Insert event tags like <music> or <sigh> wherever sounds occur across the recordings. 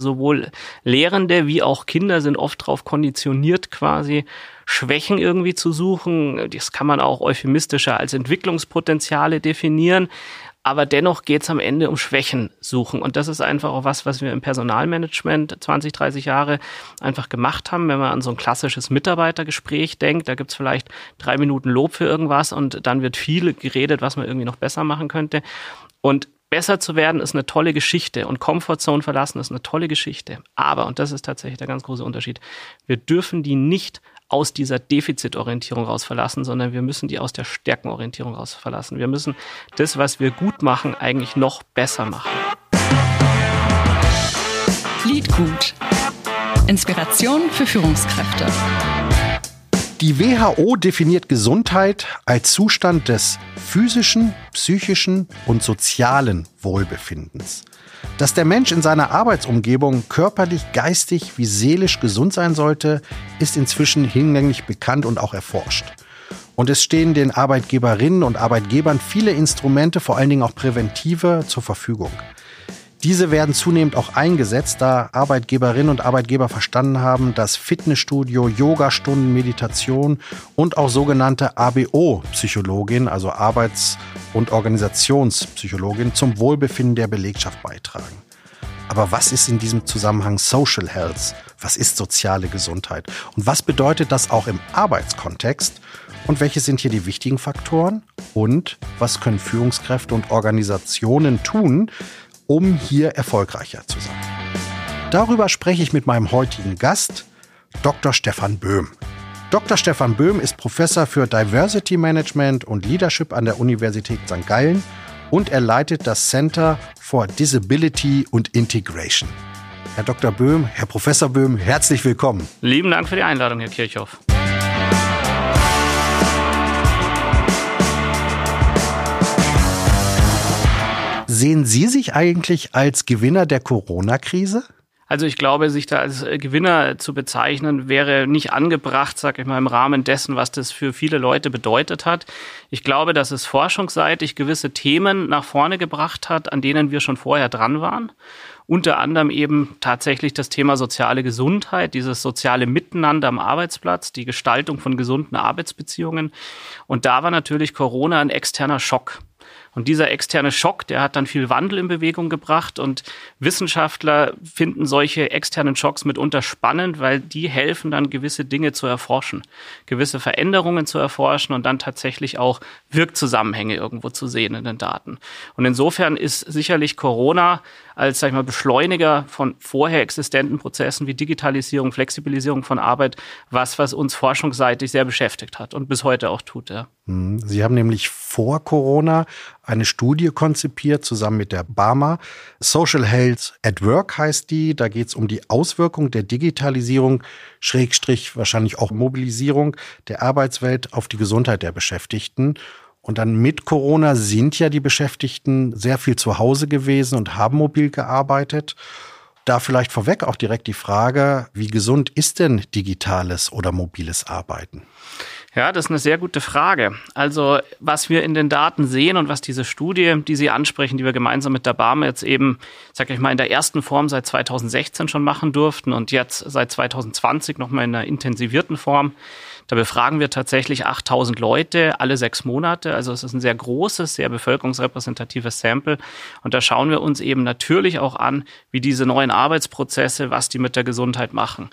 Sowohl Lehrende wie auch Kinder sind oft darauf konditioniert, quasi Schwächen irgendwie zu suchen. Das kann man auch euphemistischer als Entwicklungspotenziale definieren. Aber dennoch geht es am Ende um Schwächen suchen. Und das ist einfach auch was, was wir im Personalmanagement 20, 30 Jahre einfach gemacht haben. Wenn man an so ein klassisches Mitarbeitergespräch denkt, da gibt's vielleicht drei Minuten Lob für irgendwas und dann wird viel geredet, was man irgendwie noch besser machen könnte. Und Besser zu werden ist eine tolle Geschichte und Comfortzone verlassen ist eine tolle Geschichte. Aber, und das ist tatsächlich der ganz große Unterschied, wir dürfen die nicht aus dieser Defizitorientierung raus verlassen, sondern wir müssen die aus der Stärkenorientierung raus verlassen. Wir müssen das, was wir gut machen, eigentlich noch besser machen. Liedgut. Inspiration für Führungskräfte. Die WHO definiert Gesundheit als Zustand des physischen, psychischen und sozialen Wohlbefindens. Dass der Mensch in seiner Arbeitsumgebung körperlich, geistig wie seelisch gesund sein sollte, ist inzwischen hinlänglich bekannt und auch erforscht. Und es stehen den Arbeitgeberinnen und Arbeitgebern viele Instrumente, vor allen Dingen auch präventive, zur Verfügung. Diese werden zunehmend auch eingesetzt, da Arbeitgeberinnen und Arbeitgeber verstanden haben, dass Fitnessstudio, Yogastunden, Meditation und auch sogenannte ABO-Psychologin, also Arbeits- und Organisationspsychologin, zum Wohlbefinden der Belegschaft beitragen. Aber was ist in diesem Zusammenhang Social Health? Was ist soziale Gesundheit? Und was bedeutet das auch im Arbeitskontext? Und welche sind hier die wichtigen Faktoren? Und was können Führungskräfte und Organisationen tun, um hier erfolgreicher zu sein. Darüber spreche ich mit meinem heutigen Gast, Dr. Stefan Böhm. Dr. Stefan Böhm ist Professor für Diversity Management und Leadership an der Universität St. Gallen und er leitet das Center for Disability und Integration. Herr Dr. Böhm, Herr Professor Böhm, herzlich willkommen. Lieben Dank für die Einladung, Herr Kirchhoff. Sehen Sie sich eigentlich als Gewinner der Corona-Krise? Also ich glaube, sich da als äh, Gewinner zu bezeichnen, wäre nicht angebracht, sag ich mal, im Rahmen dessen, was das für viele Leute bedeutet hat. Ich glaube, dass es forschungsseitig gewisse Themen nach vorne gebracht hat, an denen wir schon vorher dran waren. Unter anderem eben tatsächlich das Thema soziale Gesundheit, dieses soziale Miteinander am Arbeitsplatz, die Gestaltung von gesunden Arbeitsbeziehungen. Und da war natürlich Corona ein externer Schock. Und dieser externe Schock, der hat dann viel Wandel in Bewegung gebracht und Wissenschaftler finden solche externen Schocks mitunter spannend, weil die helfen dann gewisse Dinge zu erforschen, gewisse Veränderungen zu erforschen und dann tatsächlich auch Wirkzusammenhänge irgendwo zu sehen in den Daten. Und insofern ist sicherlich Corona als sag ich mal, Beschleuniger von vorher existenten Prozessen wie Digitalisierung, Flexibilisierung von Arbeit, was, was uns forschungsseitig sehr beschäftigt hat und bis heute auch tut. Ja. Hm, Sie haben nämlich vor Corona eine Studie konzipiert, zusammen mit der BAMA. Social Health at Work heißt die. Da geht es um die Auswirkung der Digitalisierung, Schrägstrich wahrscheinlich auch Mobilisierung der Arbeitswelt auf die Gesundheit der Beschäftigten. Und dann mit Corona sind ja die Beschäftigten sehr viel zu Hause gewesen und haben mobil gearbeitet. Da vielleicht vorweg auch direkt die Frage, wie gesund ist denn digitales oder mobiles Arbeiten? Ja, das ist eine sehr gute Frage. Also, was wir in den Daten sehen und was diese Studie, die Sie ansprechen, die wir gemeinsam mit der BAM jetzt eben, sag ich mal, in der ersten Form seit 2016 schon machen durften und jetzt seit 2020 nochmal in einer intensivierten Form, da befragen wir tatsächlich 8000 Leute alle sechs Monate. Also es ist ein sehr großes, sehr bevölkerungsrepräsentatives Sample. Und da schauen wir uns eben natürlich auch an, wie diese neuen Arbeitsprozesse, was die mit der Gesundheit machen.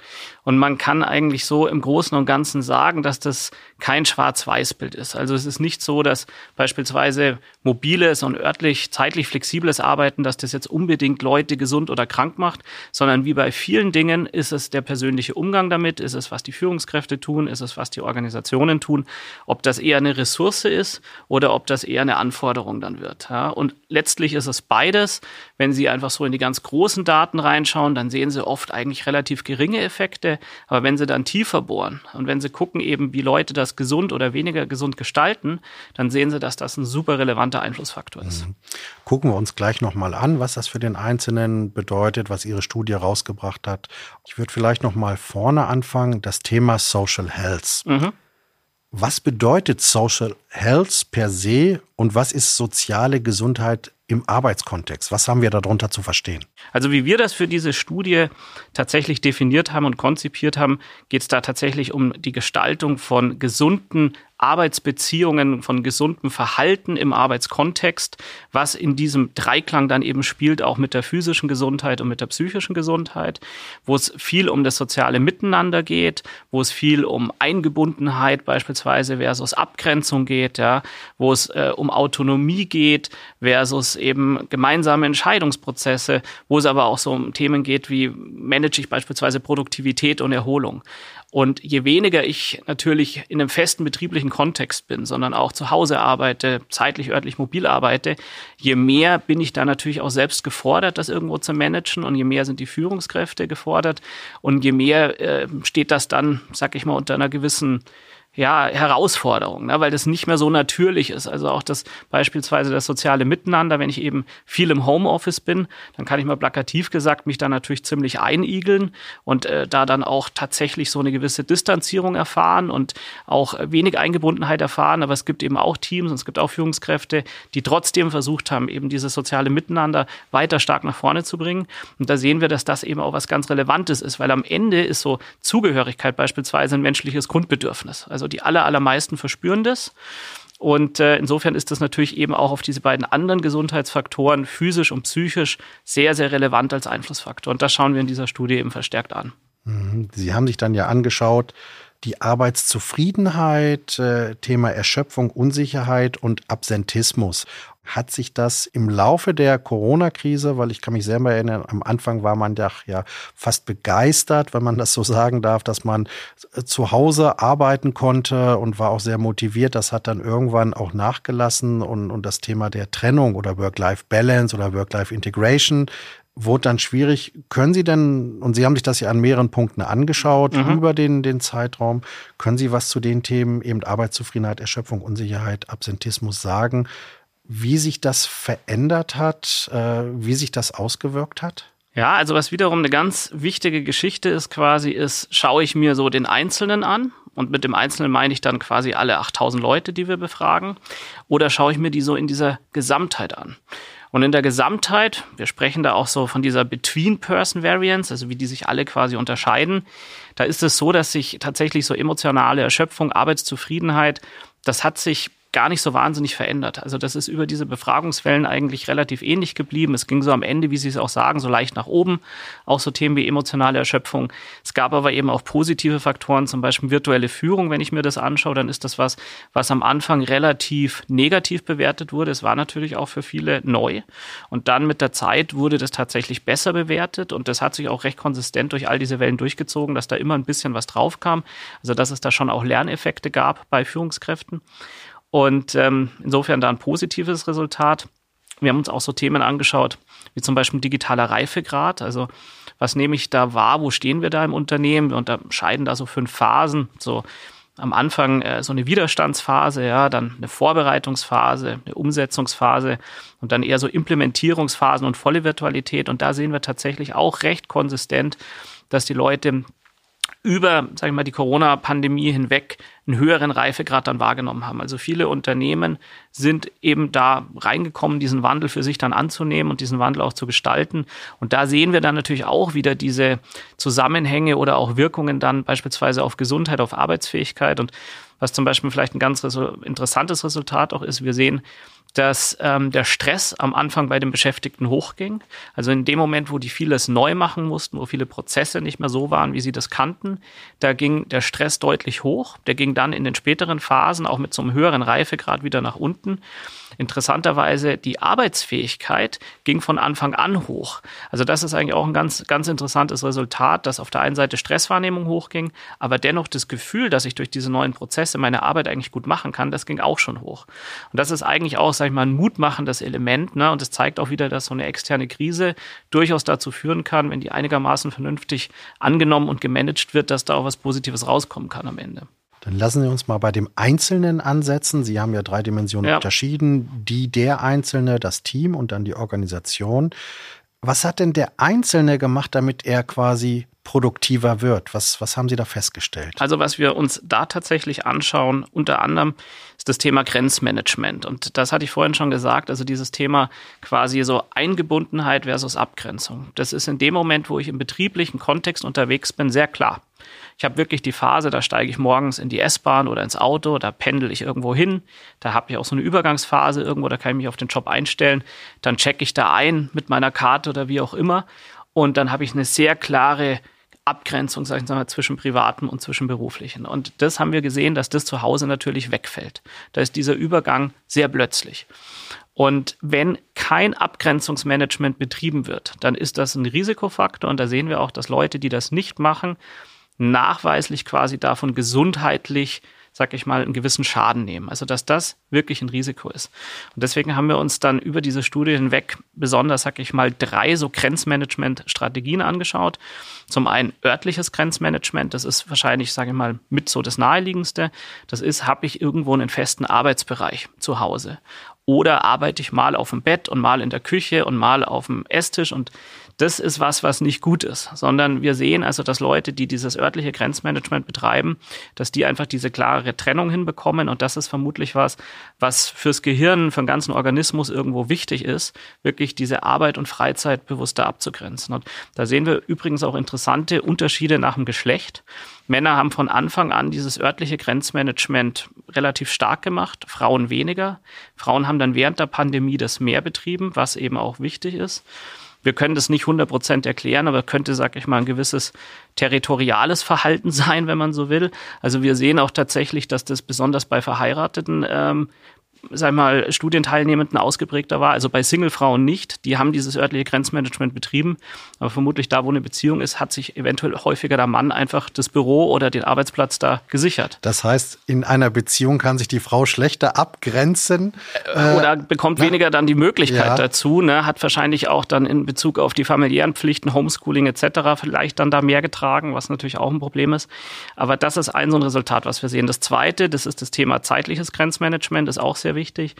Und man kann eigentlich so im Großen und Ganzen sagen, dass das kein Schwarz-Weiß-Bild ist. Also es ist nicht so, dass beispielsweise mobiles und örtlich, zeitlich flexibles Arbeiten, dass das jetzt unbedingt Leute gesund oder krank macht, sondern wie bei vielen Dingen ist es der persönliche Umgang damit, ist es, was die Führungskräfte tun, ist es, was die Organisationen tun, ob das eher eine Ressource ist oder ob das eher eine Anforderung dann wird. Ja, und letztlich ist es beides. Wenn Sie einfach so in die ganz großen Daten reinschauen, dann sehen Sie oft eigentlich relativ geringe Effekte. Aber wenn Sie dann tiefer bohren und wenn Sie gucken eben, wie Leute das gesund oder weniger gesund gestalten, dann sehen Sie, dass das ein super relevanter Einflussfaktor ist. Mhm. Gucken wir uns gleich nochmal an, was das für den Einzelnen bedeutet, was Ihre Studie rausgebracht hat. Ich würde vielleicht nochmal vorne anfangen, das Thema Social Health. Mhm. Was bedeutet Social Health per se und was ist soziale Gesundheit im Arbeitskontext? Was haben wir darunter zu verstehen? Also wie wir das für diese Studie tatsächlich definiert haben und konzipiert haben, geht es da tatsächlich um die Gestaltung von gesunden Arbeitsbeziehungen, von gesundem Verhalten im Arbeitskontext, was in diesem Dreiklang dann eben spielt, auch mit der physischen Gesundheit und mit der psychischen Gesundheit, wo es viel um das soziale Miteinander geht, wo es viel um Eingebundenheit beispielsweise versus Abgrenzung geht, ja, wo es äh, um Autonomie geht versus eben gemeinsame Entscheidungsprozesse, wo es aber auch so um Themen geht wie manage ich beispielsweise Produktivität und Erholung. Und je weniger ich natürlich in einem festen betrieblichen Kontext bin, sondern auch zu Hause arbeite, zeitlich, örtlich, mobil arbeite, je mehr bin ich da natürlich auch selbst gefordert, das irgendwo zu managen und je mehr sind die Führungskräfte gefordert und je mehr äh, steht das dann, sag ich mal, unter einer gewissen ja, Herausforderung, ne, weil das nicht mehr so natürlich ist. Also auch das beispielsweise das soziale Miteinander, wenn ich eben viel im Homeoffice bin, dann kann ich mal plakativ gesagt mich da natürlich ziemlich einigeln und äh, da dann auch tatsächlich so eine gewisse Distanzierung erfahren und auch wenig Eingebundenheit erfahren. Aber es gibt eben auch Teams und es gibt auch Führungskräfte, die trotzdem versucht haben, eben dieses soziale Miteinander weiter stark nach vorne zu bringen. Und da sehen wir, dass das eben auch was ganz Relevantes ist, weil am Ende ist so Zugehörigkeit beispielsweise ein menschliches Grundbedürfnis. Also die aller, allermeisten verspüren das. Und äh, insofern ist das natürlich eben auch auf diese beiden anderen Gesundheitsfaktoren, physisch und psychisch, sehr, sehr relevant als Einflussfaktor. Und das schauen wir in dieser Studie eben verstärkt an. Mhm. Sie haben sich dann ja angeschaut, die Arbeitszufriedenheit, äh, Thema Erschöpfung, Unsicherheit und Absentismus. Hat sich das im Laufe der Corona-Krise, weil ich kann mich selber erinnern, am Anfang war man ja, ja fast begeistert, wenn man das so sagen darf, dass man äh, zu Hause arbeiten konnte und war auch sehr motiviert. Das hat dann irgendwann auch nachgelassen und, und das Thema der Trennung oder Work-Life-Balance oder Work-Life-Integration wurde dann schwierig. Können Sie denn, und Sie haben sich das ja an mehreren Punkten angeschaut mhm. über den, den Zeitraum, können Sie was zu den Themen eben Arbeitszufriedenheit, Erschöpfung, Unsicherheit, Absentismus sagen, wie sich das verändert hat, äh, wie sich das ausgewirkt hat? Ja, also was wiederum eine ganz wichtige Geschichte ist quasi, ist, schaue ich mir so den Einzelnen an und mit dem Einzelnen meine ich dann quasi alle 8000 Leute, die wir befragen, oder schaue ich mir die so in dieser Gesamtheit an. Und in der Gesamtheit, wir sprechen da auch so von dieser Between-Person-Variance, also wie die sich alle quasi unterscheiden, da ist es so, dass sich tatsächlich so emotionale Erschöpfung, Arbeitszufriedenheit, das hat sich gar nicht so wahnsinnig verändert. Also das ist über diese Befragungswellen eigentlich relativ ähnlich geblieben. Es ging so am Ende, wie Sie es auch sagen, so leicht nach oben. Auch so Themen wie emotionale Erschöpfung. Es gab aber eben auch positive Faktoren, zum Beispiel virtuelle Führung. Wenn ich mir das anschaue, dann ist das was, was am Anfang relativ negativ bewertet wurde. Es war natürlich auch für viele neu. Und dann mit der Zeit wurde das tatsächlich besser bewertet. Und das hat sich auch recht konsistent durch all diese Wellen durchgezogen, dass da immer ein bisschen was drauf kam. Also dass es da schon auch Lerneffekte gab bei Führungskräften. Und ähm, insofern da ein positives Resultat. Wir haben uns auch so Themen angeschaut, wie zum Beispiel digitaler Reifegrad. Also was nehme ich da wahr? Wo stehen wir da im Unternehmen? Wir unterscheiden da so fünf Phasen. So am Anfang äh, so eine Widerstandsphase, ja, dann eine Vorbereitungsphase, eine Umsetzungsphase und dann eher so Implementierungsphasen und volle Virtualität. Und da sehen wir tatsächlich auch recht konsistent, dass die Leute über, sag ich mal, die Corona-Pandemie hinweg einen höheren Reifegrad dann wahrgenommen haben. Also viele Unternehmen sind eben da reingekommen, diesen Wandel für sich dann anzunehmen und diesen Wandel auch zu gestalten. Und da sehen wir dann natürlich auch wieder diese Zusammenhänge oder auch Wirkungen dann beispielsweise auf Gesundheit, auf Arbeitsfähigkeit. Und was zum Beispiel vielleicht ein ganz interessantes Resultat auch ist, wir sehen, dass ähm, der Stress am Anfang bei den Beschäftigten hochging. Also in dem Moment, wo die vieles neu machen mussten, wo viele Prozesse nicht mehr so waren, wie sie das kannten, da ging der Stress deutlich hoch. Der ging dann in den späteren Phasen auch mit so einem höheren Reifegrad wieder nach unten. Interessanterweise die Arbeitsfähigkeit ging von Anfang an hoch. Also das ist eigentlich auch ein ganz, ganz interessantes Resultat, dass auf der einen Seite Stresswahrnehmung hochging, aber dennoch das Gefühl, dass ich durch diese neuen Prozesse meine Arbeit eigentlich gut machen kann, das ging auch schon hoch. Und das ist eigentlich auch, sag ich mal, ein mutmachendes Element. Ne? Und es zeigt auch wieder, dass so eine externe Krise durchaus dazu führen kann, wenn die einigermaßen vernünftig angenommen und gemanagt wird, dass da auch was Positives rauskommen kann am Ende. Dann lassen Sie uns mal bei dem Einzelnen ansetzen. Sie haben ja drei Dimensionen ja. unterschieden. Die der Einzelne, das Team und dann die Organisation. Was hat denn der Einzelne gemacht, damit er quasi produktiver wird? Was, was haben Sie da festgestellt? Also was wir uns da tatsächlich anschauen, unter anderem das Thema Grenzmanagement. Und das hatte ich vorhin schon gesagt, also dieses Thema quasi so Eingebundenheit versus Abgrenzung. Das ist in dem Moment, wo ich im betrieblichen Kontext unterwegs bin, sehr klar. Ich habe wirklich die Phase, da steige ich morgens in die S-Bahn oder ins Auto, da pendel ich irgendwo hin, da habe ich auch so eine Übergangsphase irgendwo, da kann ich mich auf den Job einstellen, dann checke ich da ein mit meiner Karte oder wie auch immer und dann habe ich eine sehr klare Abgrenzung, sag ich mal, zwischen privatem und zwischen beruflichen. Und das haben wir gesehen, dass das zu Hause natürlich wegfällt. Da ist dieser Übergang sehr plötzlich. Und wenn kein Abgrenzungsmanagement betrieben wird, dann ist das ein Risikofaktor. Und da sehen wir auch, dass Leute, die das nicht machen, nachweislich quasi davon gesundheitlich sag ich mal, einen gewissen Schaden nehmen. Also dass das wirklich ein Risiko ist. Und deswegen haben wir uns dann über diese Studie hinweg besonders, sag ich mal, drei so Grenzmanagement-Strategien angeschaut. Zum einen örtliches Grenzmanagement, das ist wahrscheinlich, sage ich mal, mit so das naheliegendste. Das ist, habe ich irgendwo einen festen Arbeitsbereich zu Hause. Oder arbeite ich mal auf dem Bett und mal in der Küche und mal auf dem Esstisch und das ist was, was nicht gut ist, sondern wir sehen also, dass Leute, die dieses örtliche Grenzmanagement betreiben, dass die einfach diese klare Trennung hinbekommen und das ist vermutlich was, was fürs Gehirn, für den ganzen Organismus irgendwo wichtig ist, wirklich diese Arbeit und Freizeit bewusster abzugrenzen. Und da sehen wir übrigens auch interessante Unterschiede nach dem Geschlecht. Männer haben von Anfang an dieses örtliche Grenzmanagement relativ stark gemacht, Frauen weniger. Frauen haben dann während der Pandemie das mehr betrieben, was eben auch wichtig ist. Wir können das nicht 100 Prozent erklären, aber könnte, sag ich mal, ein gewisses territoriales Verhalten <laughs> sein, wenn man so will. Also wir sehen auch tatsächlich, dass das besonders bei Verheirateten ähm, sag mal, Studienteilnehmenden ausgeprägter war. Also bei Singlefrauen nicht. Die haben dieses örtliche Grenzmanagement betrieben. Aber vermutlich da, wo eine Beziehung ist, hat sich eventuell häufiger der Mann einfach das Büro oder den Arbeitsplatz da gesichert. Das heißt, in einer Beziehung kann sich die Frau schlechter abgrenzen. Äh, oder bekommt na, weniger dann die Möglichkeit ja. dazu. Ne? Hat wahrscheinlich auch dann in Bezug auf die familiären Pflichten, Homeschooling etc. vielleicht dann da mehr getragen, was natürlich auch ein Problem ist. Aber das ist ein so ein Resultat, was wir sehen. Das zweite, das ist das Thema zeitliches Grenzmanagement, ist auch sehr wichtig,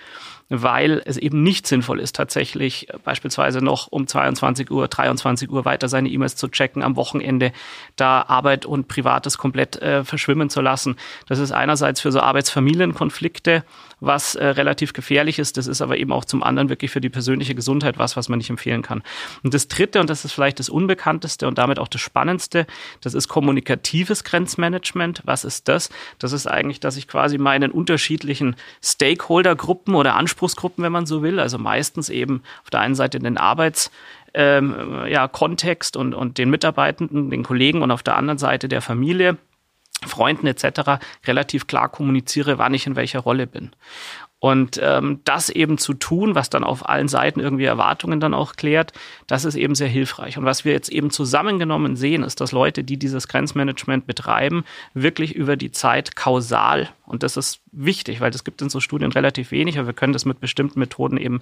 weil es eben nicht sinnvoll ist, tatsächlich beispielsweise noch um 22 Uhr, 23 Uhr weiter seine E-Mails zu checken, am Wochenende da Arbeit und Privates komplett äh, verschwimmen zu lassen. Das ist einerseits für so Arbeitsfamilienkonflikte was äh, relativ gefährlich ist. Das ist aber eben auch zum anderen wirklich für die persönliche Gesundheit was, was man nicht empfehlen kann. Und das Dritte, und das ist vielleicht das Unbekannteste und damit auch das Spannendste, das ist kommunikatives Grenzmanagement. Was ist das? Das ist eigentlich, dass ich quasi meinen unterschiedlichen Stakeholdergruppen oder Anspruchsgruppen, wenn man so will, also meistens eben auf der einen Seite den Arbeits ähm, ja, und, und den Mitarbeitenden, den Kollegen und auf der anderen Seite der Familie Freunden etc. relativ klar kommuniziere, wann ich in welcher Rolle bin. Und ähm, das eben zu tun, was dann auf allen Seiten irgendwie Erwartungen dann auch klärt, das ist eben sehr hilfreich. Und was wir jetzt eben zusammengenommen sehen, ist, dass Leute, die dieses Grenzmanagement betreiben, wirklich über die Zeit kausal und das ist wichtig, weil es gibt in so Studien relativ wenig, aber wir können das mit bestimmten Methoden eben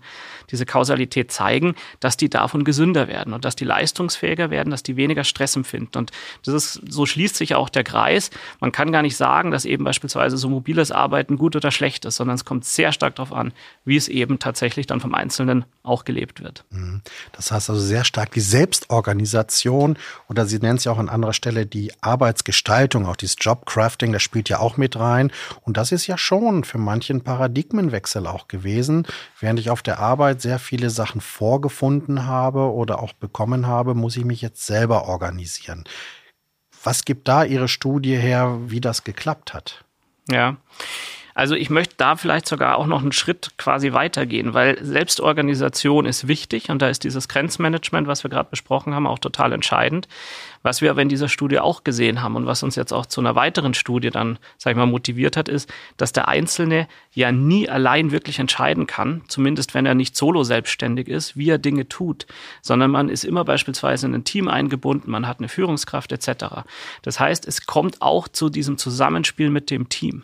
diese Kausalität zeigen, dass die davon gesünder werden und dass die leistungsfähiger werden, dass die weniger Stress empfinden. Und das ist, so schließt sich auch der Kreis. Man kann gar nicht sagen, dass eben beispielsweise so mobiles Arbeiten gut oder schlecht ist, sondern es kommt sehr stark darauf an, wie es eben tatsächlich dann vom Einzelnen auch gelebt wird. Mhm. Das heißt also sehr stark die Selbstorganisation oder Sie nennen es ja auch an anderer Stelle die Arbeitsgestaltung, auch dieses Jobcrafting, das spielt ja auch mit rein. Und das ist ja schon für manchen Paradigmenwechsel auch gewesen. Während ich auf der Arbeit sehr viele Sachen vorgefunden habe oder auch bekommen habe, muss ich mich jetzt selber organisieren. Was gibt da Ihre Studie her, wie das geklappt hat? Ja. Also ich möchte da vielleicht sogar auch noch einen Schritt quasi weitergehen, weil Selbstorganisation ist wichtig und da ist dieses Grenzmanagement, was wir gerade besprochen haben, auch total entscheidend. Was wir aber in dieser Studie auch gesehen haben und was uns jetzt auch zu einer weiteren Studie dann, sag ich mal, motiviert hat, ist, dass der Einzelne ja nie allein wirklich entscheiden kann, zumindest wenn er nicht solo selbstständig ist, wie er Dinge tut, sondern man ist immer beispielsweise in ein Team eingebunden, man hat eine Führungskraft etc. Das heißt, es kommt auch zu diesem Zusammenspiel mit dem Team.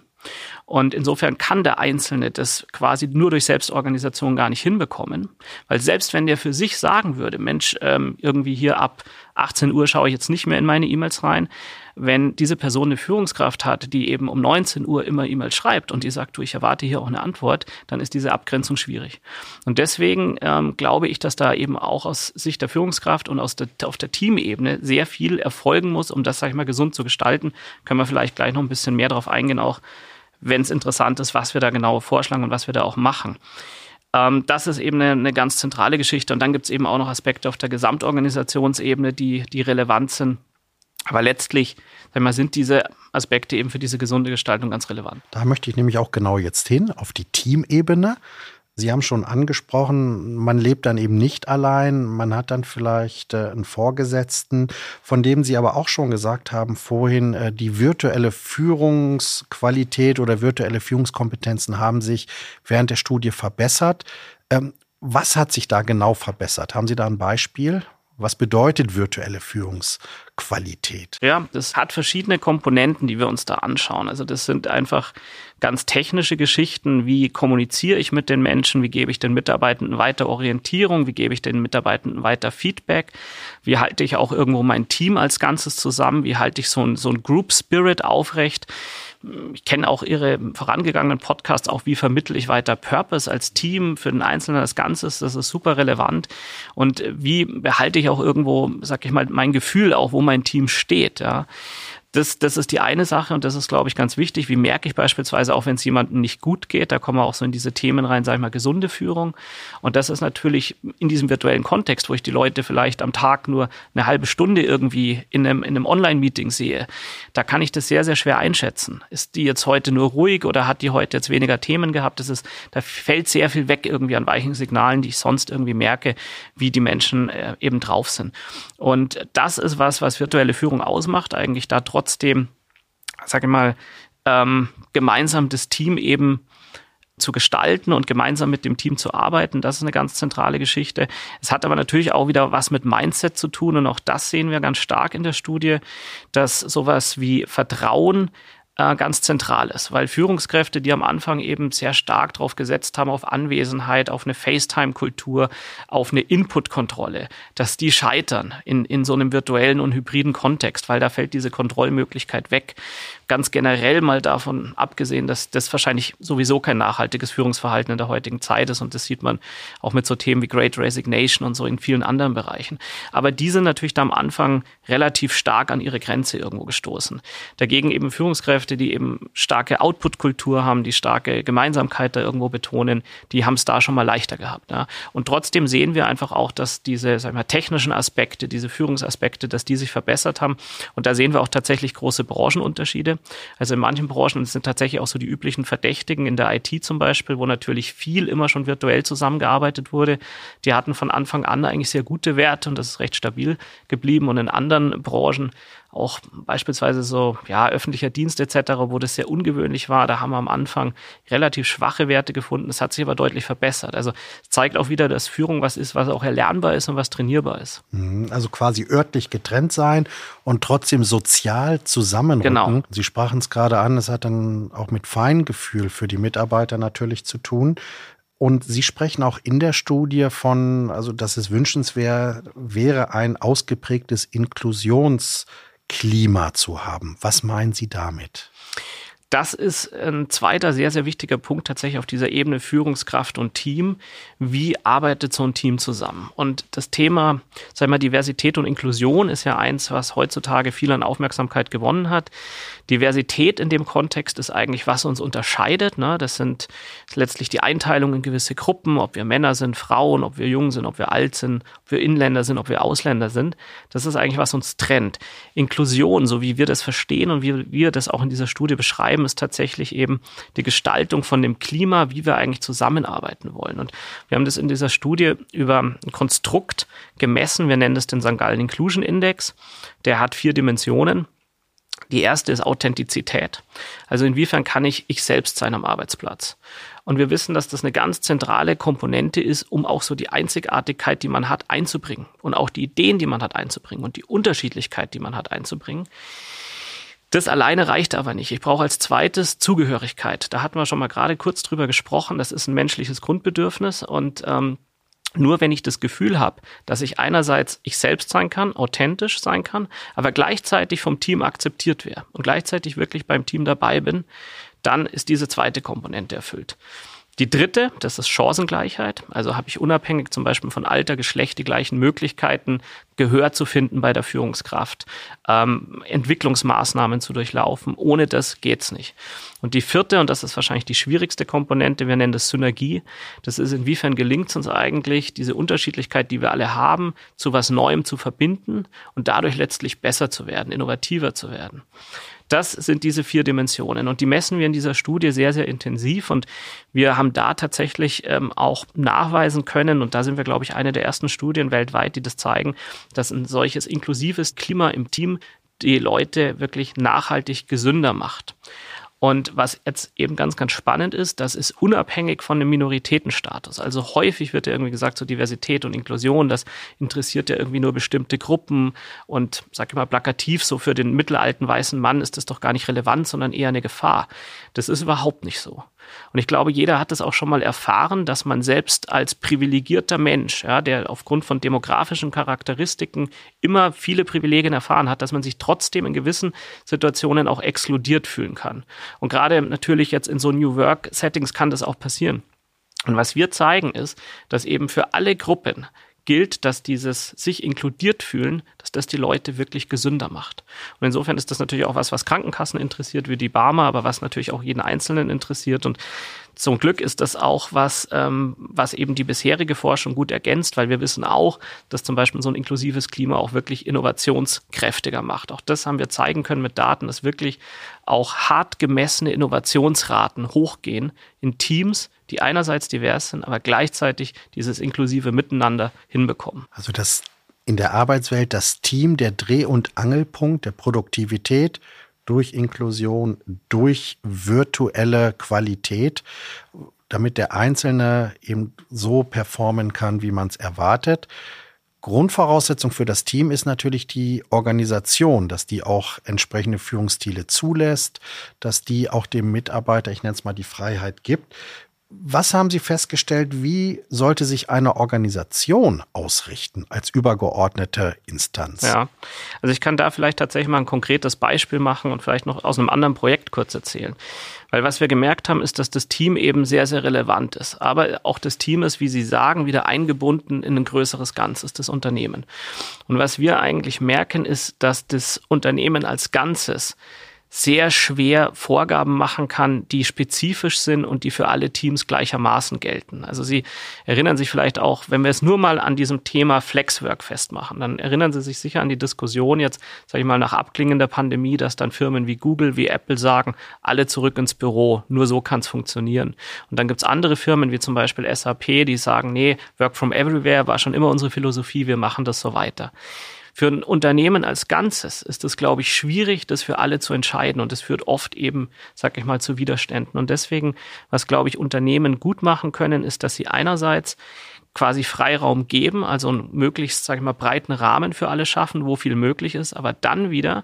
Und insofern kann der Einzelne das quasi nur durch Selbstorganisation gar nicht hinbekommen, weil selbst wenn der für sich sagen würde, Mensch, ähm, irgendwie hier ab 18 Uhr schaue ich jetzt nicht mehr in meine E-Mails rein, wenn diese Person eine Führungskraft hat, die eben um 19 Uhr immer E-Mail schreibt und die sagt, du, ich erwarte hier auch eine Antwort, dann ist diese Abgrenzung schwierig. Und deswegen ähm, glaube ich, dass da eben auch aus Sicht der Führungskraft und aus der, auf der Teamebene sehr viel erfolgen muss, um das, sag ich mal, gesund zu gestalten. Können wir vielleicht gleich noch ein bisschen mehr darauf eingehen, auch wenn es interessant ist, was wir da genau vorschlagen und was wir da auch machen. Ähm, das ist eben eine, eine, ganz zentrale Geschichte. Und dann gibt es eben auch noch Aspekte auf der Gesamtorganisationsebene, die, die relevant sind. Aber letztlich mal, sind diese Aspekte eben für diese gesunde Gestaltung ganz relevant. Da möchte ich nämlich auch genau jetzt hin, auf die Teamebene. Sie haben schon angesprochen, man lebt dann eben nicht allein, man hat dann vielleicht äh, einen Vorgesetzten, von dem Sie aber auch schon gesagt haben vorhin, äh, die virtuelle Führungsqualität oder virtuelle Führungskompetenzen haben sich während der Studie verbessert. Ähm, was hat sich da genau verbessert? Haben Sie da ein Beispiel? Was bedeutet virtuelle Führungsqualität? Ja, das hat verschiedene Komponenten, die wir uns da anschauen. Also das sind einfach ganz technische Geschichten, wie kommuniziere ich mit den Menschen, wie gebe ich den Mitarbeitenden weiter Orientierung, wie gebe ich den Mitarbeitenden weiter Feedback, wie halte ich auch irgendwo mein Team als Ganzes zusammen, wie halte ich so ein, so ein Group Spirit aufrecht ich kenne auch Ihre vorangegangenen Podcasts, auch wie vermittle ich weiter Purpose als Team für den Einzelnen als Ganzes, das ist super relevant. Und wie behalte ich auch irgendwo, sag ich mal, mein Gefühl auch, wo mein Team steht, ja. Das, das ist die eine Sache und das ist, glaube ich, ganz wichtig. Wie merke ich beispielsweise auch, wenn es jemandem nicht gut geht, da kommen wir auch so in diese Themen rein, sage ich mal, gesunde Führung. Und das ist natürlich in diesem virtuellen Kontext, wo ich die Leute vielleicht am Tag nur eine halbe Stunde irgendwie in einem, in einem Online-Meeting sehe, da kann ich das sehr, sehr schwer einschätzen. Ist die jetzt heute nur ruhig oder hat die heute jetzt weniger Themen gehabt? Das ist, da fällt sehr viel weg irgendwie an weichen Signalen, die ich sonst irgendwie merke, wie die Menschen äh, eben drauf sind. Und das ist was, was virtuelle Führung ausmacht, eigentlich da trotzdem trotzdem, sage ich mal, ähm, gemeinsam das Team eben zu gestalten und gemeinsam mit dem Team zu arbeiten. Das ist eine ganz zentrale Geschichte. Es hat aber natürlich auch wieder was mit Mindset zu tun und auch das sehen wir ganz stark in der Studie, dass sowas wie Vertrauen äh, ganz zentral ist, weil Führungskräfte, die am Anfang eben sehr stark darauf gesetzt haben, auf Anwesenheit, auf eine FaceTime-Kultur, auf eine Input-Kontrolle, dass die scheitern in, in so einem virtuellen und hybriden Kontext, weil da fällt diese Kontrollmöglichkeit weg ganz generell mal davon abgesehen, dass das wahrscheinlich sowieso kein nachhaltiges Führungsverhalten in der heutigen Zeit ist. Und das sieht man auch mit so Themen wie Great Resignation und so in vielen anderen Bereichen. Aber die sind natürlich da am Anfang relativ stark an ihre Grenze irgendwo gestoßen. Dagegen eben Führungskräfte, die eben starke Output-Kultur haben, die starke Gemeinsamkeit da irgendwo betonen, die haben es da schon mal leichter gehabt. Ja. Und trotzdem sehen wir einfach auch, dass diese sagen wir, technischen Aspekte, diese Führungsaspekte, dass die sich verbessert haben. Und da sehen wir auch tatsächlich große Branchenunterschiede. Also in manchen Branchen, sind tatsächlich auch so die üblichen Verdächtigen in der IT zum Beispiel, wo natürlich viel immer schon virtuell zusammengearbeitet wurde, die hatten von Anfang an eigentlich sehr gute Werte und das ist recht stabil geblieben. Und in anderen Branchen auch beispielsweise so ja öffentlicher Dienst etc., wo das sehr ungewöhnlich war, da haben wir am Anfang relativ schwache Werte gefunden. Es hat sich aber deutlich verbessert. Also es zeigt auch wieder, dass Führung was ist, was auch erlernbar ist und was trainierbar ist. Mhm. Also quasi örtlich getrennt sein und trotzdem sozial zusammenrücken. Genau. Sie sprachen es gerade an, es hat dann auch mit Feingefühl für die Mitarbeiter natürlich zu tun. Und Sie sprechen auch in der Studie von, also dass es wünschenswert wäre, ein ausgeprägtes Inklusions- Klima zu haben. Was meinen Sie damit? Das ist ein zweiter sehr, sehr wichtiger Punkt tatsächlich auf dieser Ebene Führungskraft und Team. Wie arbeitet so ein Team zusammen? Und das Thema, sag mal, Diversität und Inklusion ist ja eins, was heutzutage viel an Aufmerksamkeit gewonnen hat. Diversität in dem Kontext ist eigentlich, was uns unterscheidet. Ne? Das sind letztlich die Einteilung in gewisse Gruppen, ob wir Männer sind, Frauen, ob wir jung sind, ob wir alt sind, ob wir Inländer sind, ob wir Ausländer sind. Das ist eigentlich, was uns trennt. Inklusion, so wie wir das verstehen und wie wir das auch in dieser Studie beschreiben, ist tatsächlich eben die Gestaltung von dem Klima, wie wir eigentlich zusammenarbeiten wollen. Und wir haben das in dieser Studie über ein Konstrukt gemessen. Wir nennen das den St. Gallen Inclusion Index. Der hat vier Dimensionen. Die erste ist Authentizität. Also inwiefern kann ich ich selbst sein am Arbeitsplatz? Und wir wissen, dass das eine ganz zentrale Komponente ist, um auch so die Einzigartigkeit, die man hat, einzubringen und auch die Ideen, die man hat, einzubringen und die Unterschiedlichkeit, die man hat, einzubringen. Das alleine reicht aber nicht. Ich brauche als zweites Zugehörigkeit. Da hatten wir schon mal gerade kurz drüber gesprochen. Das ist ein menschliches Grundbedürfnis und ähm, nur wenn ich das Gefühl habe, dass ich einerseits ich selbst sein kann, authentisch sein kann, aber gleichzeitig vom Team akzeptiert wäre und gleichzeitig wirklich beim Team dabei bin, dann ist diese zweite Komponente erfüllt. Die dritte, das ist Chancengleichheit. Also habe ich unabhängig zum Beispiel von Alter, Geschlecht die gleichen Möglichkeiten, Gehör zu finden bei der Führungskraft, ähm, Entwicklungsmaßnahmen zu durchlaufen. Ohne das geht's nicht. Und die vierte, und das ist wahrscheinlich die schwierigste Komponente, wir nennen das Synergie. Das ist, inwiefern gelingt es uns eigentlich, diese Unterschiedlichkeit, die wir alle haben, zu was Neuem zu verbinden und dadurch letztlich besser zu werden, innovativer zu werden. Das sind diese vier Dimensionen und die messen wir in dieser Studie sehr, sehr intensiv und wir haben da tatsächlich ähm, auch nachweisen können und da sind wir, glaube ich, eine der ersten Studien weltweit, die das zeigen, dass ein solches inklusives Klima im Team die Leute wirklich nachhaltig gesünder macht. Und was jetzt eben ganz, ganz spannend ist, das ist unabhängig von dem Minoritätenstatus. Also häufig wird ja irgendwie gesagt, so Diversität und Inklusion, das interessiert ja irgendwie nur bestimmte Gruppen und sag ich mal plakativ, so für den mittelalten weißen Mann ist das doch gar nicht relevant, sondern eher eine Gefahr. Das ist überhaupt nicht so. Und ich glaube, jeder hat es auch schon mal erfahren, dass man selbst als privilegierter Mensch, ja, der aufgrund von demografischen Charakteristiken immer viele Privilegien erfahren hat, dass man sich trotzdem in gewissen Situationen auch exkludiert fühlen kann. Und gerade natürlich jetzt in so New Work Settings kann das auch passieren. Und was wir zeigen ist, dass eben für alle Gruppen gilt, dass dieses sich inkludiert fühlen, dass das die Leute wirklich gesünder macht. Und insofern ist das natürlich auch was, was Krankenkassen interessiert, wie die Barmer, aber was natürlich auch jeden Einzelnen interessiert. Und zum Glück ist das auch was, ähm, was eben die bisherige Forschung gut ergänzt, weil wir wissen auch, dass zum Beispiel so ein inklusives Klima auch wirklich innovationskräftiger macht. Auch das haben wir zeigen können mit Daten, dass wirklich auch hart gemessene Innovationsraten hochgehen in Teams, die einerseits divers sind, aber gleichzeitig dieses inklusive Miteinander hinbekommen. Also das in der Arbeitswelt das Team der Dreh- und Angelpunkt der Produktivität durch Inklusion, durch virtuelle Qualität, damit der Einzelne eben so performen kann, wie man es erwartet. Grundvoraussetzung für das Team ist natürlich die Organisation, dass die auch entsprechende Führungsstile zulässt, dass die auch dem Mitarbeiter, ich nenne es mal, die Freiheit gibt. Was haben Sie festgestellt, wie sollte sich eine Organisation ausrichten als übergeordnete Instanz? Ja, also ich kann da vielleicht tatsächlich mal ein konkretes Beispiel machen und vielleicht noch aus einem anderen Projekt kurz erzählen. Weil was wir gemerkt haben, ist, dass das Team eben sehr, sehr relevant ist. Aber auch das Team ist, wie Sie sagen, wieder eingebunden in ein größeres Ganzes, das Unternehmen. Und was wir eigentlich merken, ist, dass das Unternehmen als Ganzes sehr schwer Vorgaben machen kann, die spezifisch sind und die für alle Teams gleichermaßen gelten. Also Sie erinnern sich vielleicht auch, wenn wir es nur mal an diesem Thema Flexwork festmachen, dann erinnern Sie sich sicher an die Diskussion jetzt, sage ich mal, nach Abklingen der Pandemie, dass dann Firmen wie Google, wie Apple sagen, alle zurück ins Büro, nur so kann es funktionieren. Und dann gibt's andere Firmen wie zum Beispiel SAP, die sagen, nee, Work from Everywhere war schon immer unsere Philosophie, wir machen das so weiter. Für ein Unternehmen als Ganzes ist es, glaube ich, schwierig, das für alle zu entscheiden. Und es führt oft eben, sag ich mal, zu Widerständen. Und deswegen, was, glaube ich, Unternehmen gut machen können, ist, dass sie einerseits quasi Freiraum geben, also einen möglichst, sag ich mal, breiten Rahmen für alle schaffen, wo viel möglich ist, aber dann wieder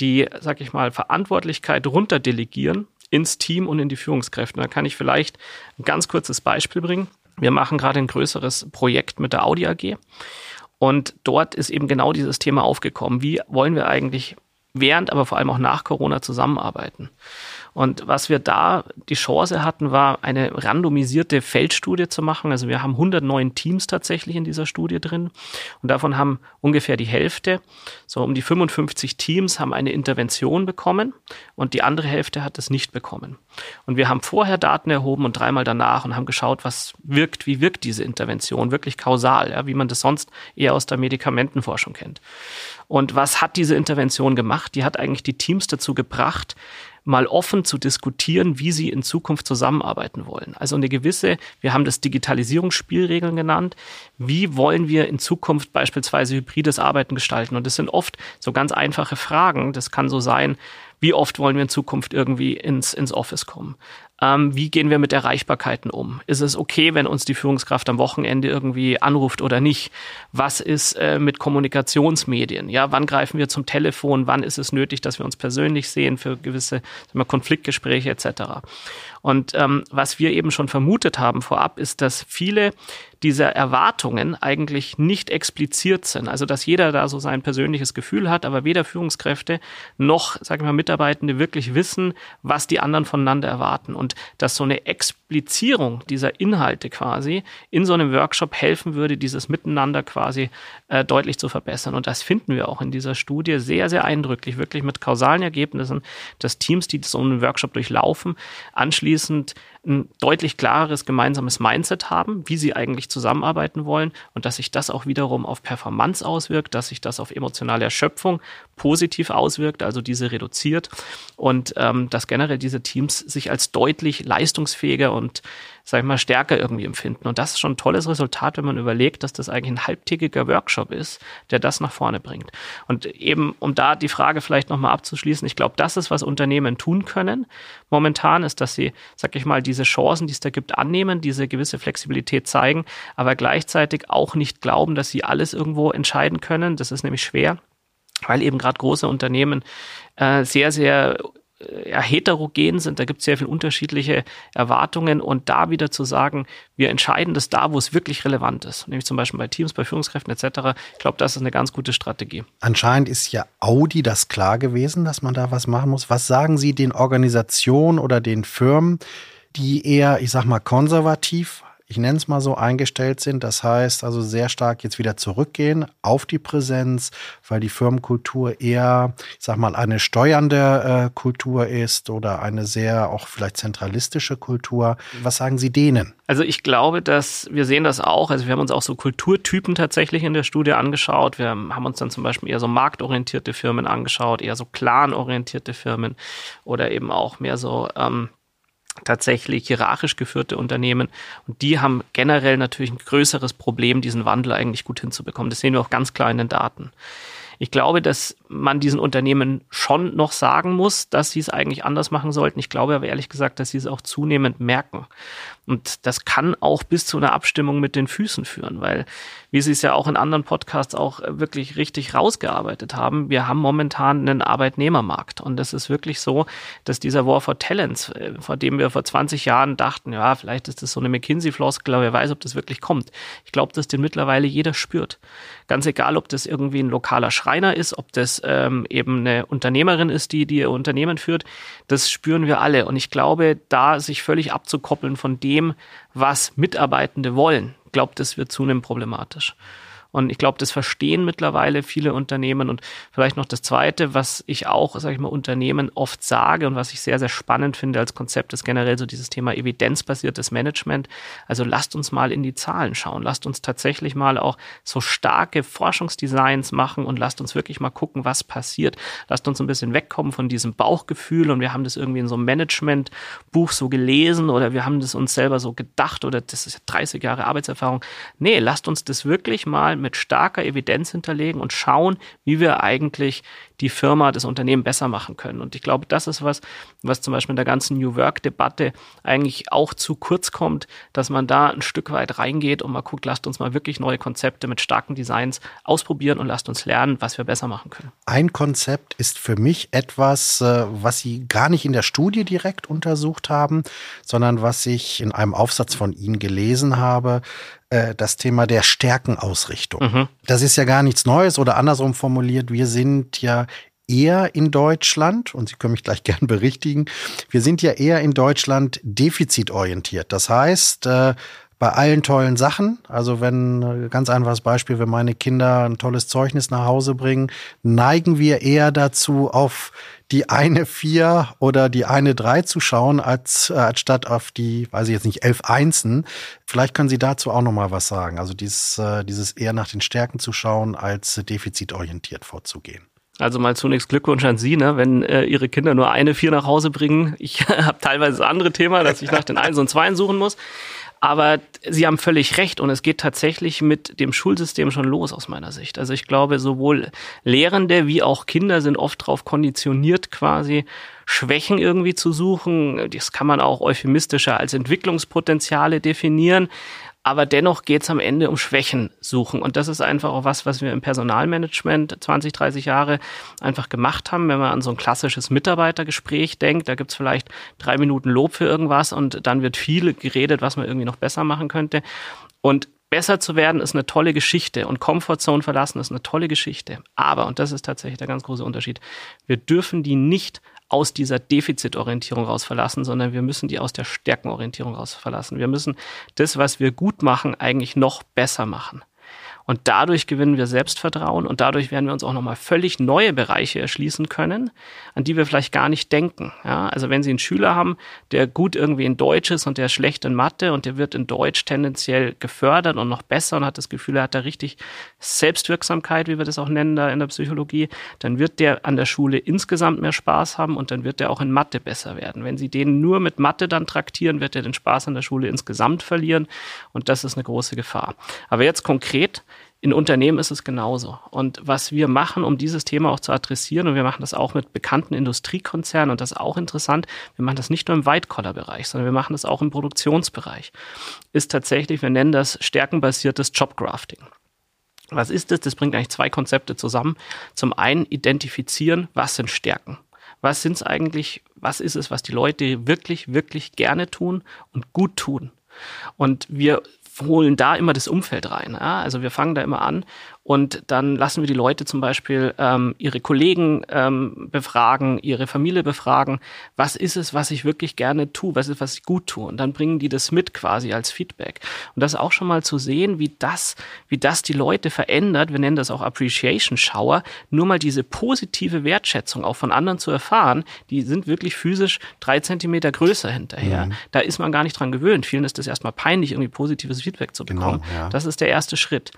die, sag ich mal, Verantwortlichkeit runterdelegieren ins Team und in die Führungskräfte. Da kann ich vielleicht ein ganz kurzes Beispiel bringen. Wir machen gerade ein größeres Projekt mit der Audi AG und dort ist eben genau dieses Thema aufgekommen. Wie wollen wir eigentlich während, aber vor allem auch nach Corona zusammenarbeiten? Und was wir da die Chance hatten, war eine randomisierte Feldstudie zu machen. Also wir haben 109 Teams tatsächlich in dieser Studie drin und davon haben ungefähr die Hälfte, so um die 55 Teams haben eine Intervention bekommen und die andere Hälfte hat es nicht bekommen. Und wir haben vorher Daten erhoben und dreimal danach und haben geschaut, was wirkt, wie wirkt diese Intervention, wirklich kausal, ja, wie man das sonst eher aus der Medikamentenforschung kennt. Und was hat diese Intervention gemacht? Die hat eigentlich die Teams dazu gebracht, mal offen zu diskutieren, wie sie in Zukunft zusammenarbeiten wollen. Also eine gewisse, wir haben das Digitalisierungsspielregeln genannt. Wie wollen wir in Zukunft beispielsweise hybrides Arbeiten gestalten? Und das sind oft so ganz einfache Fragen. Das kann so sein, wie oft wollen wir in Zukunft irgendwie ins, ins Office kommen? Ähm, wie gehen wir mit Erreichbarkeiten um? Ist es okay, wenn uns die Führungskraft am Wochenende irgendwie anruft oder nicht? Was ist äh, mit Kommunikationsmedien? Ja, wann greifen wir zum Telefon? Wann ist es nötig, dass wir uns persönlich sehen für gewisse wir, Konfliktgespräche etc.? Und ähm, was wir eben schon vermutet haben vorab, ist, dass viele dieser Erwartungen eigentlich nicht expliziert sind. Also dass jeder da so sein persönliches Gefühl hat, aber weder Führungskräfte noch, sagen wir mal, Mitarbeitende wirklich wissen, was die anderen voneinander erwarten. Und dass so eine Explizierung dieser Inhalte quasi in so einem Workshop helfen würde, dieses Miteinander quasi äh, deutlich zu verbessern. Und das finden wir auch in dieser Studie sehr, sehr eindrücklich, wirklich mit kausalen Ergebnissen, dass Teams, die so einen Workshop durchlaufen, anschließend ein deutlich klareres gemeinsames Mindset haben, wie sie eigentlich zusammenarbeiten wollen und dass sich das auch wiederum auf Performance auswirkt, dass sich das auf emotionale Erschöpfung positiv auswirkt, also diese reduziert und ähm, dass generell diese Teams sich als deutlich leistungsfähiger und sag ich mal, stärker irgendwie empfinden. Und das ist schon ein tolles Resultat, wenn man überlegt, dass das eigentlich ein halbtägiger Workshop ist, der das nach vorne bringt. Und eben, um da die Frage vielleicht nochmal abzuschließen, ich glaube, das ist, was Unternehmen tun können momentan, ist, dass sie, sag ich mal, diese Chancen, die es da gibt, annehmen, diese gewisse Flexibilität zeigen, aber gleichzeitig auch nicht glauben, dass sie alles irgendwo entscheiden können. Das ist nämlich schwer weil eben gerade große Unternehmen äh, sehr, sehr ja, heterogen sind, da gibt es sehr viele unterschiedliche Erwartungen und da wieder zu sagen, wir entscheiden das da, wo es wirklich relevant ist, nämlich zum Beispiel bei Teams, bei Führungskräften etc. Ich glaube, das ist eine ganz gute Strategie. Anscheinend ist ja Audi das klar gewesen, dass man da was machen muss. Was sagen Sie den Organisationen oder den Firmen, die eher, ich sag mal, konservativ ich nenne es mal so, eingestellt sind. Das heißt also sehr stark jetzt wieder zurückgehen auf die Präsenz, weil die Firmenkultur eher, ich sag mal, eine steuernde äh, Kultur ist oder eine sehr auch vielleicht zentralistische Kultur. Was sagen Sie denen? Also ich glaube, dass wir sehen das auch. Also wir haben uns auch so Kulturtypen tatsächlich in der Studie angeschaut. Wir haben uns dann zum Beispiel eher so marktorientierte Firmen angeschaut, eher so clanorientierte Firmen oder eben auch mehr so ähm, tatsächlich hierarchisch geführte Unternehmen. Und die haben generell natürlich ein größeres Problem, diesen Wandel eigentlich gut hinzubekommen. Das sehen wir auch ganz klar in den Daten. Ich glaube, dass man diesen Unternehmen schon noch sagen muss, dass sie es eigentlich anders machen sollten. Ich glaube aber ehrlich gesagt, dass sie es auch zunehmend merken. Und das kann auch bis zu einer Abstimmung mit den Füßen führen, weil, wie Sie es ja auch in anderen Podcasts auch wirklich richtig rausgearbeitet haben, wir haben momentan einen Arbeitnehmermarkt. Und es ist wirklich so, dass dieser War for Talents, äh, vor dem wir vor 20 Jahren dachten, ja, vielleicht ist das so eine McKinsey-Floskel, aber wer weiß, ob das wirklich kommt. Ich glaube, dass den mittlerweile jeder spürt. Ganz egal, ob das irgendwie ein lokaler Schreiner ist, ob das ähm, eben eine Unternehmerin ist, die, die ihr Unternehmen führt, das spüren wir alle. Und ich glaube, da sich völlig abzukoppeln von dem, was Mitarbeitende wollen, glaubt, das wird zunehmend problematisch. Und ich glaube, das verstehen mittlerweile viele Unternehmen. Und vielleicht noch das Zweite, was ich auch, sage ich mal, Unternehmen oft sage und was ich sehr, sehr spannend finde als Konzept, ist generell so dieses Thema evidenzbasiertes Management. Also lasst uns mal in die Zahlen schauen. Lasst uns tatsächlich mal auch so starke Forschungsdesigns machen und lasst uns wirklich mal gucken, was passiert. Lasst uns ein bisschen wegkommen von diesem Bauchgefühl und wir haben das irgendwie in so einem Managementbuch so gelesen oder wir haben das uns selber so gedacht oder das ist 30 Jahre Arbeitserfahrung. Nee, lasst uns das wirklich mal mit starker Evidenz hinterlegen und schauen, wie wir eigentlich die Firma, das Unternehmen besser machen können. Und ich glaube, das ist was, was zum Beispiel in der ganzen New Work-Debatte eigentlich auch zu kurz kommt, dass man da ein Stück weit reingeht und mal guckt, lasst uns mal wirklich neue Konzepte mit starken Designs ausprobieren und lasst uns lernen, was wir besser machen können. Ein Konzept ist für mich etwas, äh, was Sie gar nicht in der Studie direkt untersucht haben, sondern was ich in einem Aufsatz von Ihnen gelesen habe, äh, das Thema der Stärkenausrichtung. Mhm. Das ist ja gar nichts Neues oder andersrum formuliert, wir sind ja eher in Deutschland, und Sie können mich gleich <laughs> gern berichtigen, wir sind ja eher in Deutschland defizitorientiert. Das heißt, äh, bei allen tollen Sachen. Also wenn, ganz einfaches Beispiel, wenn meine Kinder ein tolles Zeugnis nach Hause bringen, neigen wir eher dazu, auf die eine vier oder die eine drei zu schauen, als, äh, als statt auf die, weiß ich jetzt nicht, elf Einsen. Vielleicht können Sie dazu auch noch mal was sagen. Also dieses, äh, dieses eher nach den Stärken zu schauen, als defizitorientiert vorzugehen. Also mal zunächst Glückwunsch an Sie, ne? wenn äh, Ihre Kinder nur eine vier nach Hause bringen. Ich <laughs> habe teilweise das andere Thema, dass ich nach den Eins und Zweien suchen muss. Aber Sie haben völlig recht und es geht tatsächlich mit dem Schulsystem schon los aus meiner Sicht. Also ich glaube, sowohl Lehrende wie auch Kinder sind oft darauf konditioniert, quasi Schwächen irgendwie zu suchen. Das kann man auch euphemistischer als Entwicklungspotenziale definieren. Aber dennoch geht es am Ende um Schwächen suchen. Und das ist einfach auch was, was wir im Personalmanagement 20, 30 Jahre einfach gemacht haben. Wenn man an so ein klassisches Mitarbeitergespräch denkt, da gibt's vielleicht drei Minuten Lob für irgendwas und dann wird viel geredet, was man irgendwie noch besser machen könnte. Und besser zu werden ist eine tolle Geschichte und Comfortzone verlassen ist eine tolle Geschichte. Aber, und das ist tatsächlich der ganz große Unterschied, wir dürfen die nicht aus dieser Defizitorientierung raus verlassen, sondern wir müssen die aus der Stärkenorientierung raus verlassen. Wir müssen das, was wir gut machen, eigentlich noch besser machen. Und dadurch gewinnen wir Selbstvertrauen und dadurch werden wir uns auch nochmal völlig neue Bereiche erschließen können, an die wir vielleicht gar nicht denken. Ja, also wenn Sie einen Schüler haben, der gut irgendwie in Deutsch ist und der ist schlecht in Mathe und der wird in Deutsch tendenziell gefördert und noch besser und hat das Gefühl, er hat da richtig Selbstwirksamkeit, wie wir das auch nennen da in der Psychologie, dann wird der an der Schule insgesamt mehr Spaß haben und dann wird der auch in Mathe besser werden. Wenn Sie den nur mit Mathe dann traktieren, wird er den Spaß an der Schule insgesamt verlieren und das ist eine große Gefahr. Aber jetzt konkret, in Unternehmen ist es genauso. Und was wir machen, um dieses Thema auch zu adressieren, und wir machen das auch mit bekannten Industriekonzernen, und das ist auch interessant, wir machen das nicht nur im White-Collar-Bereich, sondern wir machen das auch im Produktionsbereich, ist tatsächlich, wir nennen das stärkenbasiertes Jobgrafting. Was ist das? Das bringt eigentlich zwei Konzepte zusammen. Zum einen identifizieren, was sind Stärken. Was sind es eigentlich, was ist es, was die Leute wirklich, wirklich gerne tun und gut tun? Und wir holen da immer das Umfeld rein. Ja? Also wir fangen da immer an und dann lassen wir die Leute zum Beispiel ähm, ihre Kollegen ähm, befragen, ihre Familie befragen, was ist es, was ich wirklich gerne tue, was ist, was ich gut tue. Und dann bringen die das mit quasi als Feedback. Und das auch schon mal zu sehen, wie das, wie das die Leute verändert, wir nennen das auch Appreciation Shower, nur mal diese positive Wertschätzung auch von anderen zu erfahren, die sind wirklich physisch drei Zentimeter größer hinterher. Mhm. Da ist man gar nicht dran gewöhnt. Vielen ist das erstmal peinlich, irgendwie positives Feedback zu bekommen. Genau, ja. Das ist der erste Schritt.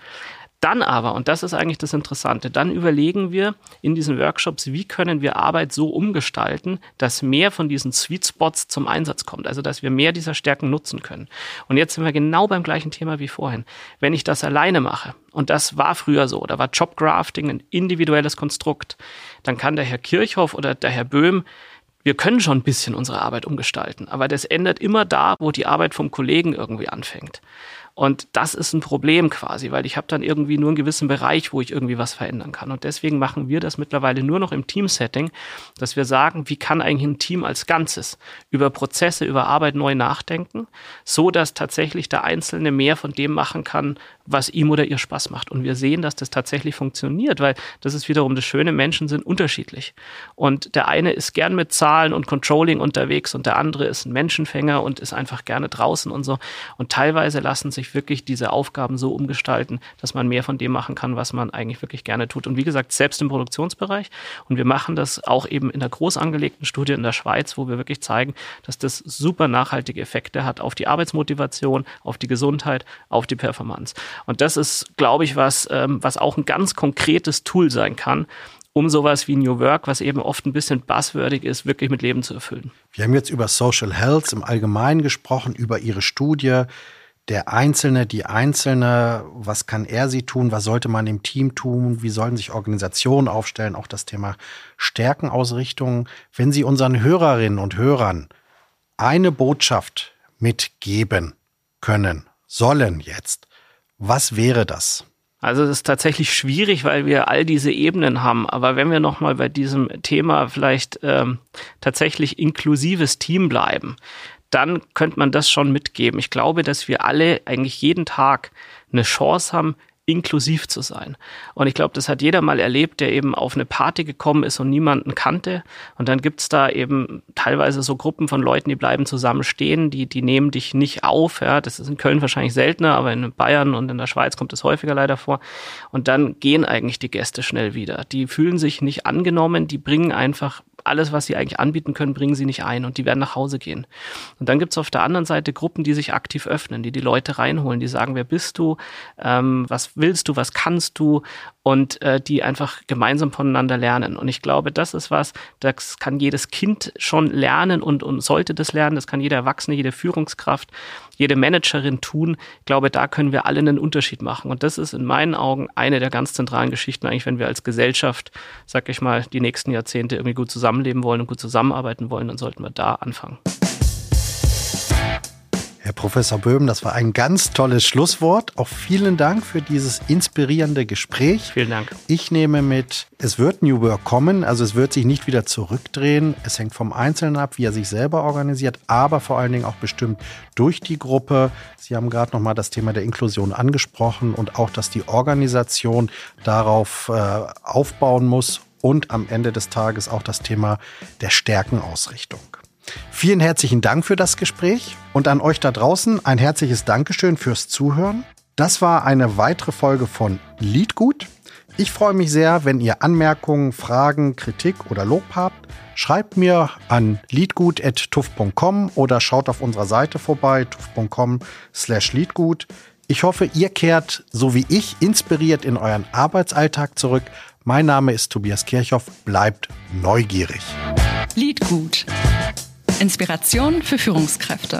Dann aber, und das ist eigentlich das Interessante, dann überlegen wir in diesen Workshops, wie können wir Arbeit so umgestalten, dass mehr von diesen Sweet Spots zum Einsatz kommt, also dass wir mehr dieser Stärken nutzen können. Und jetzt sind wir genau beim gleichen Thema wie vorhin. Wenn ich das alleine mache, und das war früher so, da war Jobgrafting ein individuelles Konstrukt, dann kann der Herr Kirchhoff oder der Herr Böhm wir können schon ein bisschen unsere Arbeit umgestalten, aber das ändert immer da, wo die Arbeit vom Kollegen irgendwie anfängt. Und das ist ein Problem quasi, weil ich habe dann irgendwie nur einen gewissen Bereich, wo ich irgendwie was verändern kann. Und deswegen machen wir das mittlerweile nur noch im Team-Setting, dass wir sagen, wie kann eigentlich ein Team als Ganzes über Prozesse, über Arbeit neu nachdenken, so dass tatsächlich der Einzelne mehr von dem machen kann, was ihm oder ihr Spaß macht. Und wir sehen, dass das tatsächlich funktioniert, weil das ist wiederum das Schöne, Menschen sind unterschiedlich. Und der eine ist gern mit Zahlen und Controlling unterwegs und der andere ist ein Menschenfänger und ist einfach gerne draußen und so. Und teilweise lassen sich wirklich diese Aufgaben so umgestalten, dass man mehr von dem machen kann, was man eigentlich wirklich gerne tut. Und wie gesagt, selbst im Produktionsbereich. Und wir machen das auch eben in der groß angelegten Studie in der Schweiz, wo wir wirklich zeigen, dass das super nachhaltige Effekte hat auf die Arbeitsmotivation, auf die Gesundheit, auf die Performance. Und das ist, glaube ich, was, ähm, was auch ein ganz konkretes Tool sein kann, um sowas wie New Work, was eben oft ein bisschen buzzwordig ist, wirklich mit Leben zu erfüllen. Wir haben jetzt über Social Health im Allgemeinen gesprochen, über Ihre Studie. Der Einzelne, die Einzelne, was kann er sie tun, was sollte man im Team tun, wie sollen sich Organisationen aufstellen, auch das Thema Stärkenausrichtung. Wenn Sie unseren Hörerinnen und Hörern eine Botschaft mitgeben können, sollen jetzt, was wäre das? Also es ist tatsächlich schwierig, weil wir all diese Ebenen haben. Aber wenn wir nochmal bei diesem Thema vielleicht ähm, tatsächlich inklusives Team bleiben, dann könnte man das schon mitgeben. Ich glaube, dass wir alle eigentlich jeden Tag eine Chance haben, inklusiv zu sein. Und ich glaube, das hat jeder mal erlebt, der eben auf eine Party gekommen ist und niemanden kannte. Und dann gibt's da eben teilweise so Gruppen von Leuten, die bleiben zusammen stehen, die, die nehmen dich nicht auf. Ja, das ist in Köln wahrscheinlich seltener, aber in Bayern und in der Schweiz kommt es häufiger leider vor. Und dann gehen eigentlich die Gäste schnell wieder. Die fühlen sich nicht angenommen, die bringen einfach alles, was sie eigentlich anbieten können, bringen sie nicht ein und die werden nach Hause gehen. Und dann gibt es auf der anderen Seite Gruppen, die sich aktiv öffnen, die die Leute reinholen, die sagen, wer bist du, ähm, was willst du, was kannst du und äh, die einfach gemeinsam voneinander lernen. Und ich glaube, das ist was, das kann jedes Kind schon lernen und, und sollte das lernen, das kann jeder Erwachsene, jede Führungskraft, jede Managerin tun. Ich glaube, da können wir alle einen Unterschied machen. Und das ist in meinen Augen eine der ganz zentralen Geschichten, eigentlich, wenn wir als Gesellschaft, sag ich mal, die nächsten Jahrzehnte irgendwie gut zusammenleben wollen und gut zusammenarbeiten wollen, dann sollten wir da anfangen. Herr Professor Böhm, das war ein ganz tolles Schlusswort. Auch vielen Dank für dieses inspirierende Gespräch. Vielen Dank. Ich nehme mit, es wird New Work kommen, also es wird sich nicht wieder zurückdrehen. Es hängt vom Einzelnen ab, wie er sich selber organisiert, aber vor allen Dingen auch bestimmt durch die Gruppe. Sie haben gerade noch mal das Thema der Inklusion angesprochen und auch, dass die Organisation darauf äh, aufbauen muss und am Ende des Tages auch das Thema der Stärkenausrichtung. Vielen herzlichen Dank für das Gespräch und an euch da draußen ein herzliches Dankeschön fürs Zuhören. Das war eine weitere Folge von Liedgut. Ich freue mich sehr, wenn ihr Anmerkungen, Fragen, Kritik oder Lob habt. Schreibt mir an liedgut.tuff.com oder schaut auf unserer Seite vorbei, tuff.com slash liedgut. Ich hoffe, ihr kehrt, so wie ich, inspiriert in euren Arbeitsalltag zurück. Mein Name ist Tobias Kirchhoff. Bleibt neugierig. Liedgut. Inspiration für Führungskräfte.